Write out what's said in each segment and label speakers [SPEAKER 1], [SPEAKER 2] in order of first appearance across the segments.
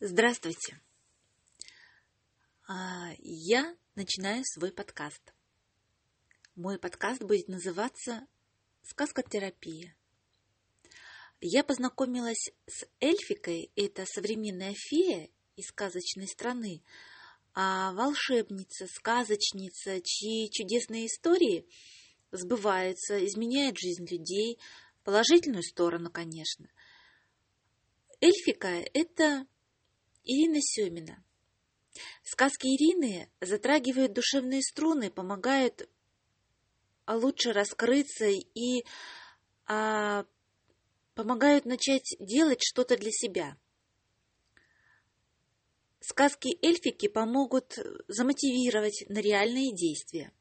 [SPEAKER 1] Здравствуйте. А, Я начинаю свой подкаст. Мой подкаст будет называться «Сказкотерапия». Я познакомилась с Эльфикой, это современная фея из сказочной страны, а волшебница, сказочница, чьи чудесные истории сбываются, изменяют жизнь людей, положительную сторону, конечно. Эльфика – это Ирина Семина. Сказки Ирины затрагивают душевные струны, помогают лучше раскрыться и а, помогают начать делать что-то для себя. Сказки эльфики помогут замотивировать на реальные действия.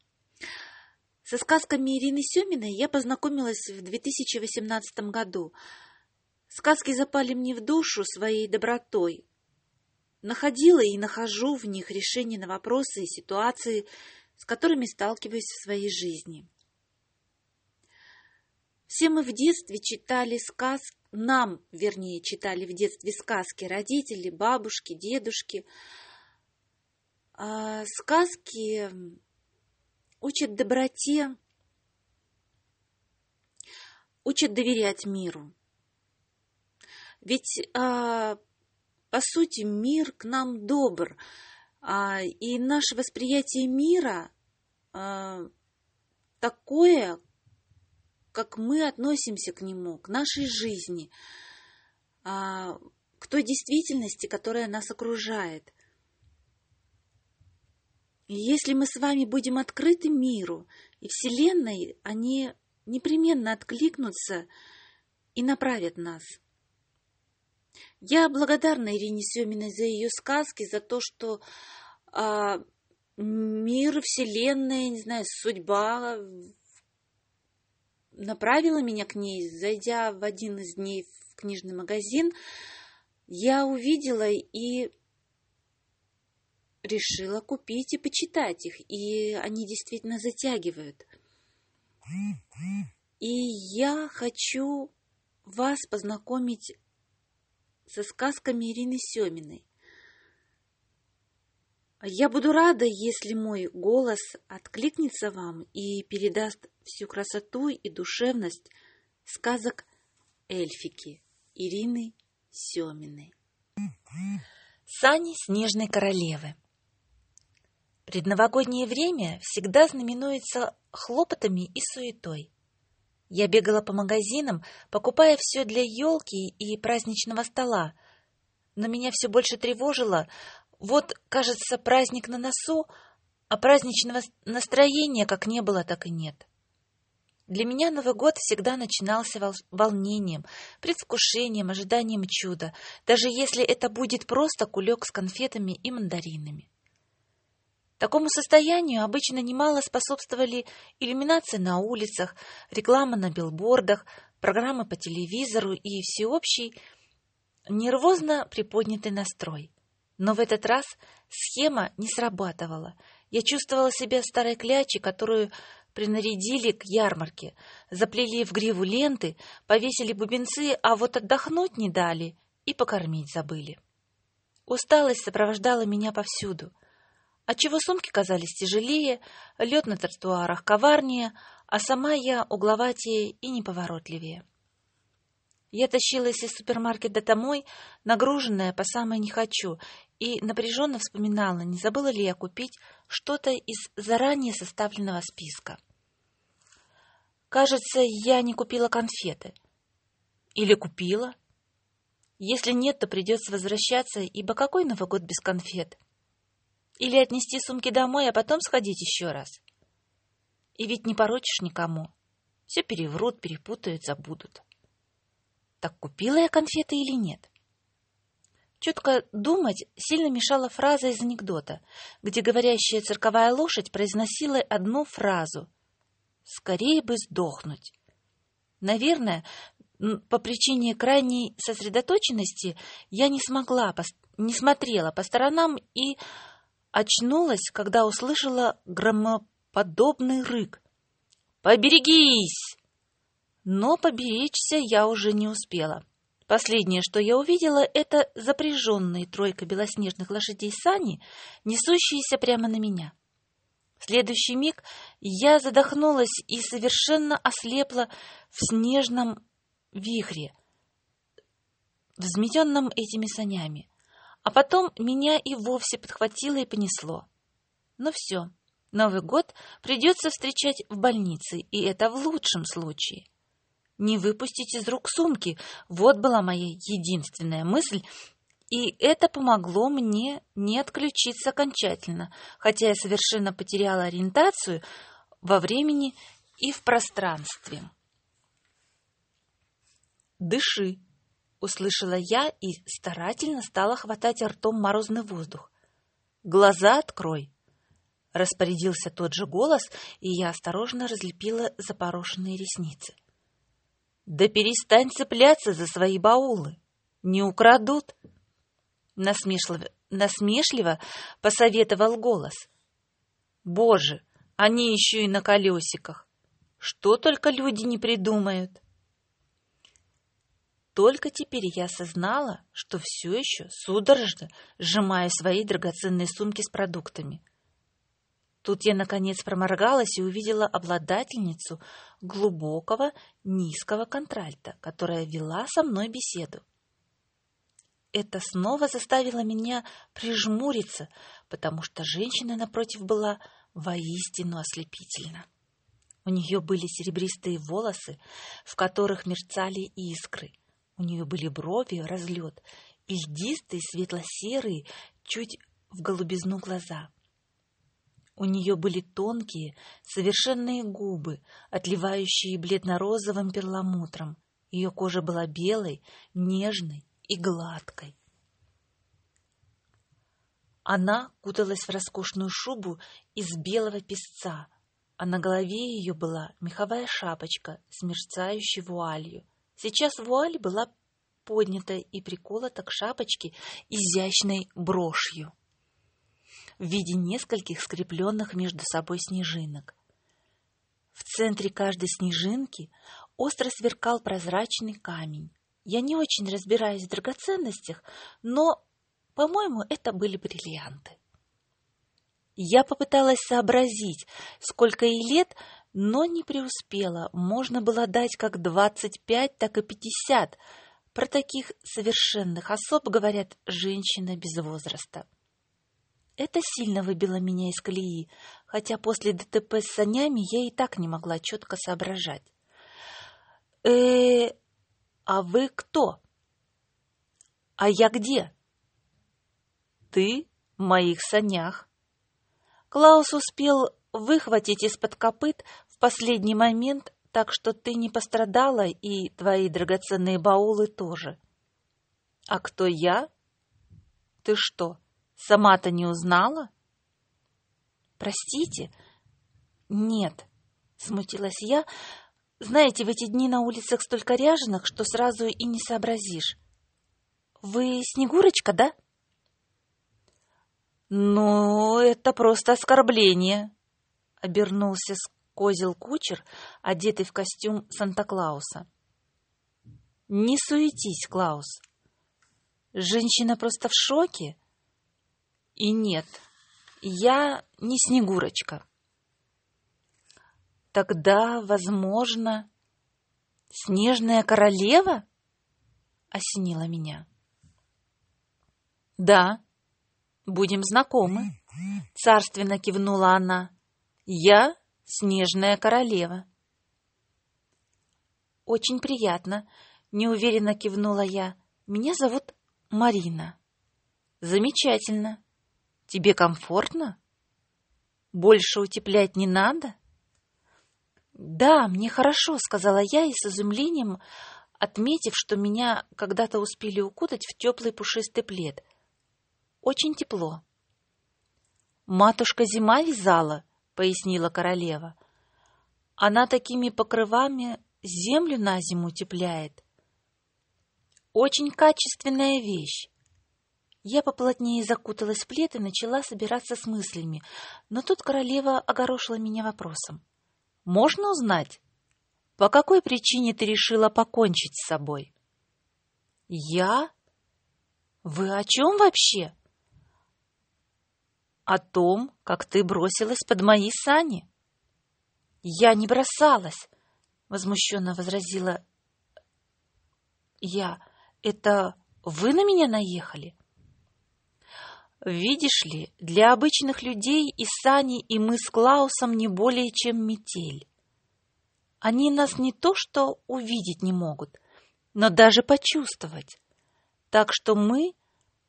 [SPEAKER 1] Со сказками Ирины Семиной я познакомилась в 2018 году. Сказки запали мне в душу своей добротой, находила и нахожу в них решения на вопросы и ситуации, с которыми сталкиваюсь в своей жизни. Все мы в детстве читали сказки, нам, вернее, читали в детстве сказки родители, бабушки, дедушки. А сказки учат доброте, учат доверять миру. Ведь а, по сути, мир к нам добр, а, и наше восприятие мира а, такое, как мы относимся к нему, к нашей жизни, а, к той действительности, которая нас окружает. И если мы с вами будем открыты миру и Вселенной, они непременно откликнутся и направят нас – я благодарна Ирине Семиной за ее сказки, за то, что а, мир, вселенная, не знаю, судьба направила меня к ней. Зайдя в один из дней в книжный магазин, я увидела и решила купить и почитать их. И они действительно затягивают. И я хочу вас познакомить со сказками Ирины Семиной. Я буду рада, если мой голос откликнется вам и передаст всю красоту и душевность сказок эльфики Ирины Семиной. Сани Снежной Королевы Предновогоднее время всегда знаменуется хлопотами и суетой. Я бегала по магазинам, покупая все для елки и праздничного стола. Но меня все больше тревожило. Вот, кажется, праздник на носу, а праздничного настроения как не было, так и нет. Для меня Новый год всегда начинался волнением, предвкушением, ожиданием чуда, даже если это будет просто кулек с конфетами и мандаринами. Такому состоянию обычно немало способствовали иллюминация на улицах, реклама на билбордах, программы по телевизору и всеобщий нервозно приподнятый настрой. Но в этот раз схема не срабатывала. Я чувствовала себя старой клячей, которую принарядили к ярмарке, заплели в гриву ленты, повесили бубенцы, а вот отдохнуть не дали и покормить забыли. Усталость сопровождала меня повсюду — отчего сумки казались тяжелее, лед на тротуарах коварнее, а сама я угловатее и неповоротливее. Я тащилась из супермаркета домой, нагруженная по самой не хочу, и напряженно вспоминала, не забыла ли я купить что-то из заранее составленного списка. Кажется, я не купила конфеты. Или купила? Если нет, то придется возвращаться, ибо какой Новый год без конфет? Или отнести сумки домой, а потом сходить еще раз. И ведь не порочишь никому. Все переврут, перепутают, забудут. Так купила я конфеты или нет? Четко думать сильно мешала фраза из анекдота, где говорящая цирковая лошадь произносила одну фразу «Скорее бы сдохнуть». Наверное, по причине крайней сосредоточенности я не смогла, не смотрела по сторонам и очнулась, когда услышала громоподобный рык. «Поберегись!» Но поберечься я уже не успела. Последнее, что я увидела, это запряженные тройка белоснежных лошадей сани, несущиеся прямо на меня. В следующий миг я задохнулась и совершенно ослепла в снежном вихре, взметенном этими санями. А потом меня и вовсе подхватило и понесло. Ну все, Новый год придется встречать в больнице, и это в лучшем случае. Не выпустить из рук сумки — вот была моя единственная мысль, и это помогло мне не отключиться окончательно, хотя я совершенно потеряла ориентацию во времени и в пространстве. «Дыши!» — услышала я и старательно стала хватать ртом морозный воздух. «Глаза открой!» — распорядился тот же голос, и я осторожно разлепила запорошенные ресницы. «Да перестань цепляться за свои баулы! Не украдут!» Насмешливо, насмешливо посоветовал голос. «Боже, они еще и на колесиках! Что только люди не придумают!» Только теперь я осознала, что все еще судорожно сжимаю свои драгоценные сумки с продуктами. Тут я, наконец, проморгалась и увидела обладательницу глубокого низкого контральта, которая вела со мной беседу. Это снова заставило меня прижмуриться, потому что женщина напротив была воистину ослепительна. У нее были серебристые волосы, в которых мерцали искры. У нее были брови, разлет, льдистые светло-серые, чуть в голубизну глаза. У нее были тонкие, совершенные губы, отливающие бледно-розовым перламутром. Ее кожа была белой, нежной и гладкой. Она куталась в роскошную шубу из белого песца, а на голове ее была меховая шапочка с мерцающей вуалью. Сейчас вуаль была поднята и приколота к шапочке изящной брошью в виде нескольких скрепленных между собой снежинок. В центре каждой снежинки остро сверкал прозрачный камень. Я не очень разбираюсь в драгоценностях, но, по-моему, это были бриллианты. Я попыталась сообразить, сколько ей лет, но не преуспела. Можно было дать как двадцать пять, так и пятьдесят. Про таких совершенных особ говорят женщина без возраста. Это сильно выбило меня из колеи, хотя после ДТП с санями я и так не могла четко соображать. э а вы кто? А я где? Ты в моих санях. Клаус успел выхватить из-под копыт последний момент, так что ты не пострадала, и твои драгоценные баулы тоже. А кто я? Ты что, Сама-то не узнала? Простите? Нет, смутилась я. Знаете, в эти дни на улицах столько ряженых, что сразу и не сообразишь. Вы Снегурочка, да? Ну, это просто оскорбление, обернулся с козел кучер, одетый в костюм Санта-Клауса. Не суетись, Клаус. Женщина просто в шоке. И нет, я не Снегурочка. Тогда, возможно, Снежная королева осенила меня. Да, будем знакомы, царственно кивнула она. Я Снежная королева. Очень приятно, неуверенно кивнула я. Меня зовут Марина. Замечательно. Тебе комфортно? Больше утеплять не надо? Да, мне хорошо, сказала я и с изумлением, отметив, что меня когда-то успели укутать в теплый пушистый плед. Очень тепло. Матушка зима вязала, пояснила королева. Она такими покрывами землю на зиму утепляет. Очень качественная вещь. Я поплотнее закуталась в плед и начала собираться с мыслями, но тут королева огорошила меня вопросом. «Можно узнать, по какой причине ты решила покончить с собой?» Я? Вы о чем вообще? О том, как ты бросилась под мои сани. Я не бросалась, возмущенно возразила я. Это вы на меня наехали? Видишь ли, для обычных людей и Сани, и мы с Клаусом не более чем метель. Они нас не то что увидеть не могут, но даже почувствовать. Так что мы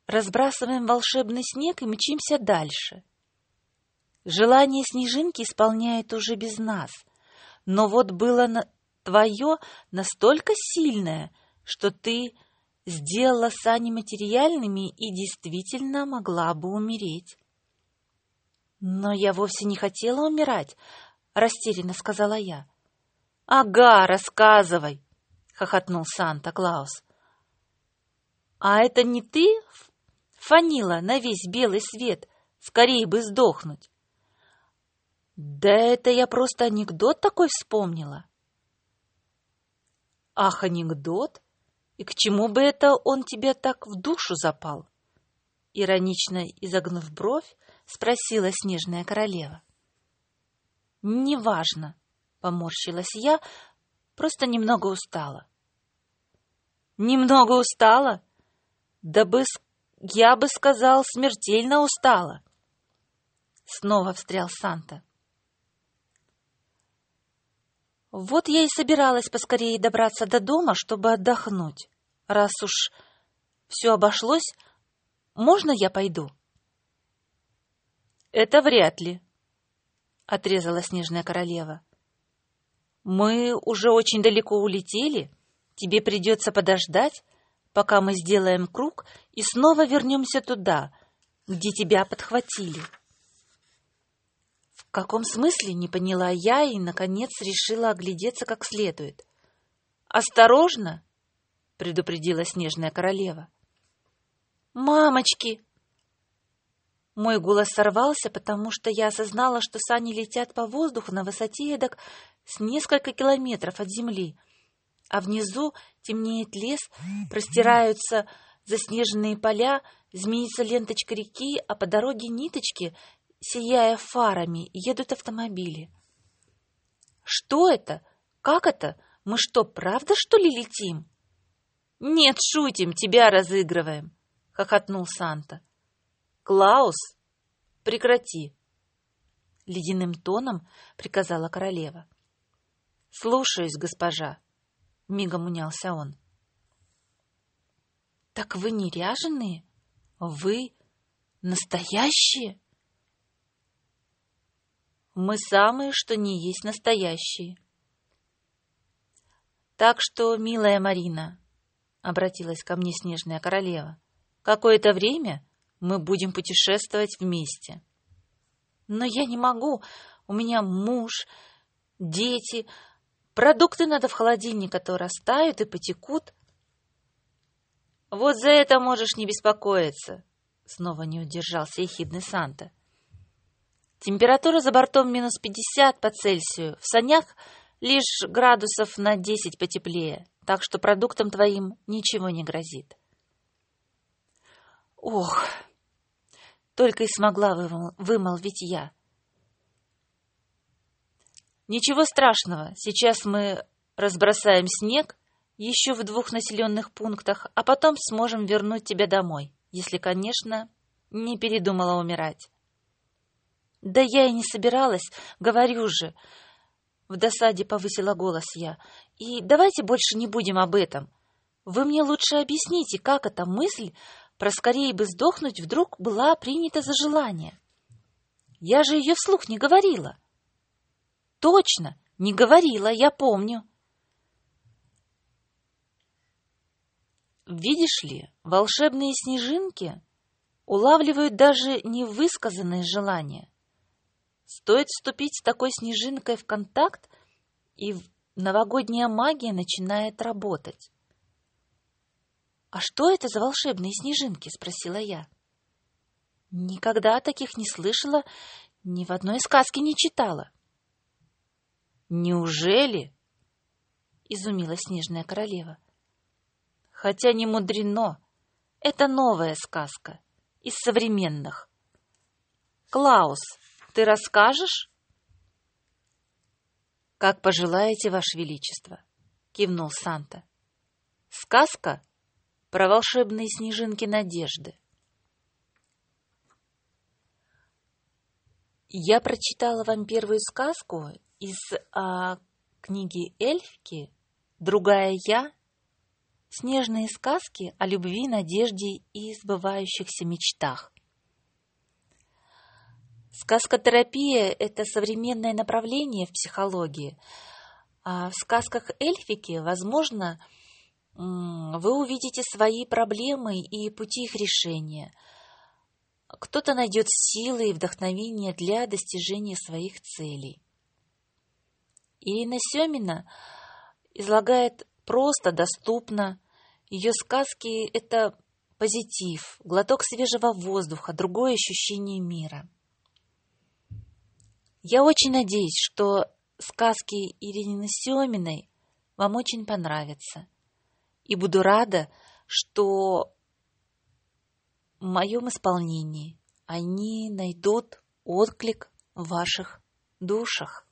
[SPEAKER 1] разбрасываем волшебный снег и мчимся дальше. Желание снежинки исполняет уже без нас, но вот было на... твое настолько сильное, что ты сделала сани материальными и действительно могла бы умереть. Но я вовсе не хотела умирать, растерянно сказала я. Ага, рассказывай, хохотнул Санта-Клаус. А это не ты фанила на весь белый свет, скорее бы сдохнуть? Да это я просто анекдот такой вспомнила. Ах, анекдот? И к чему бы это он тебе так в душу запал? Иронично изогнув бровь, спросила снежная королева. Неважно, поморщилась я, просто немного устала. Немного устала? Да бы я бы сказал, смертельно устала. Снова встрял Санта. Вот я и собиралась поскорее добраться до дома, чтобы отдохнуть. Раз уж все обошлось, можно я пойду? Это вряд ли, отрезала снежная королева. Мы уже очень далеко улетели. Тебе придется подождать, пока мы сделаем круг и снова вернемся туда, где тебя подхватили каком смысле, не поняла я и, наконец, решила оглядеться как следует. «Осторожно!» — предупредила снежная королева. «Мамочки!» Мой голос сорвался, потому что я осознала, что сани летят по воздуху на высоте эдак с несколько километров от земли, а внизу темнеет лес, простираются заснеженные поля, змеится ленточка реки, а по дороге ниточки сияя фарами, едут автомобили. Что это? Как это? Мы что, правда, что ли, летим? Нет, шутим, тебя разыгрываем, хохотнул Санта. Клаус, прекрати. Ледяным тоном приказала королева. Слушаюсь, госпожа, мигом унялся он. Так вы не ряженые? Вы настоящие? Мы самые, что не есть настоящие. Так что, милая Марина, обратилась ко мне снежная королева, какое-то время мы будем путешествовать вместе. Но я не могу, у меня муж, дети, продукты надо в холодильник, а то растают и потекут. Вот за это можешь не беспокоиться, снова не удержался ехидный Санта. Температура за бортом минус 50 по Цельсию, в санях лишь градусов на 10 потеплее, так что продуктам твоим ничего не грозит. Ох, только и смогла вымолвить я. Ничего страшного, сейчас мы разбросаем снег еще в двух населенных пунктах, а потом сможем вернуть тебя домой, если, конечно, не передумала умирать. Да я и не собиралась, говорю же. В досаде повысила голос я. И давайте больше не будем об этом. Вы мне лучше объясните, как эта мысль про скорее бы сдохнуть вдруг была принята за желание. Я же ее вслух не говорила. Точно, не говорила, я помню. Видишь ли, волшебные снежинки улавливают даже невысказанные желания. Стоит вступить с такой снежинкой в контакт, и новогодняя магия начинает работать. «А что это за волшебные снежинки?» — спросила я. «Никогда таких не слышала, ни в одной сказке не читала». «Неужели?» — изумилась снежная королева. Хотя не мудрено. Это новая сказка из современных. Клаус, ты расскажешь? Как пожелаете, Ваше Величество, кивнул Санта. Сказка про волшебные снежинки надежды. Я прочитала вам первую сказку из а, книги Эльфки «Другая я» снежные сказки о любви, надежде и сбывающихся мечтах. Сказкотерапия – это современное направление в психологии. А в сказках эльфики, возможно, вы увидите свои проблемы и пути их решения. Кто-то найдет силы и вдохновение для достижения своих целей. Ирина Семина излагает просто, доступно. Ее сказки – это позитив, глоток свежего воздуха, другое ощущение мира. Я очень надеюсь, что сказки Ирины Семиной вам очень понравятся. И буду рада, что в моем исполнении они найдут отклик в ваших душах.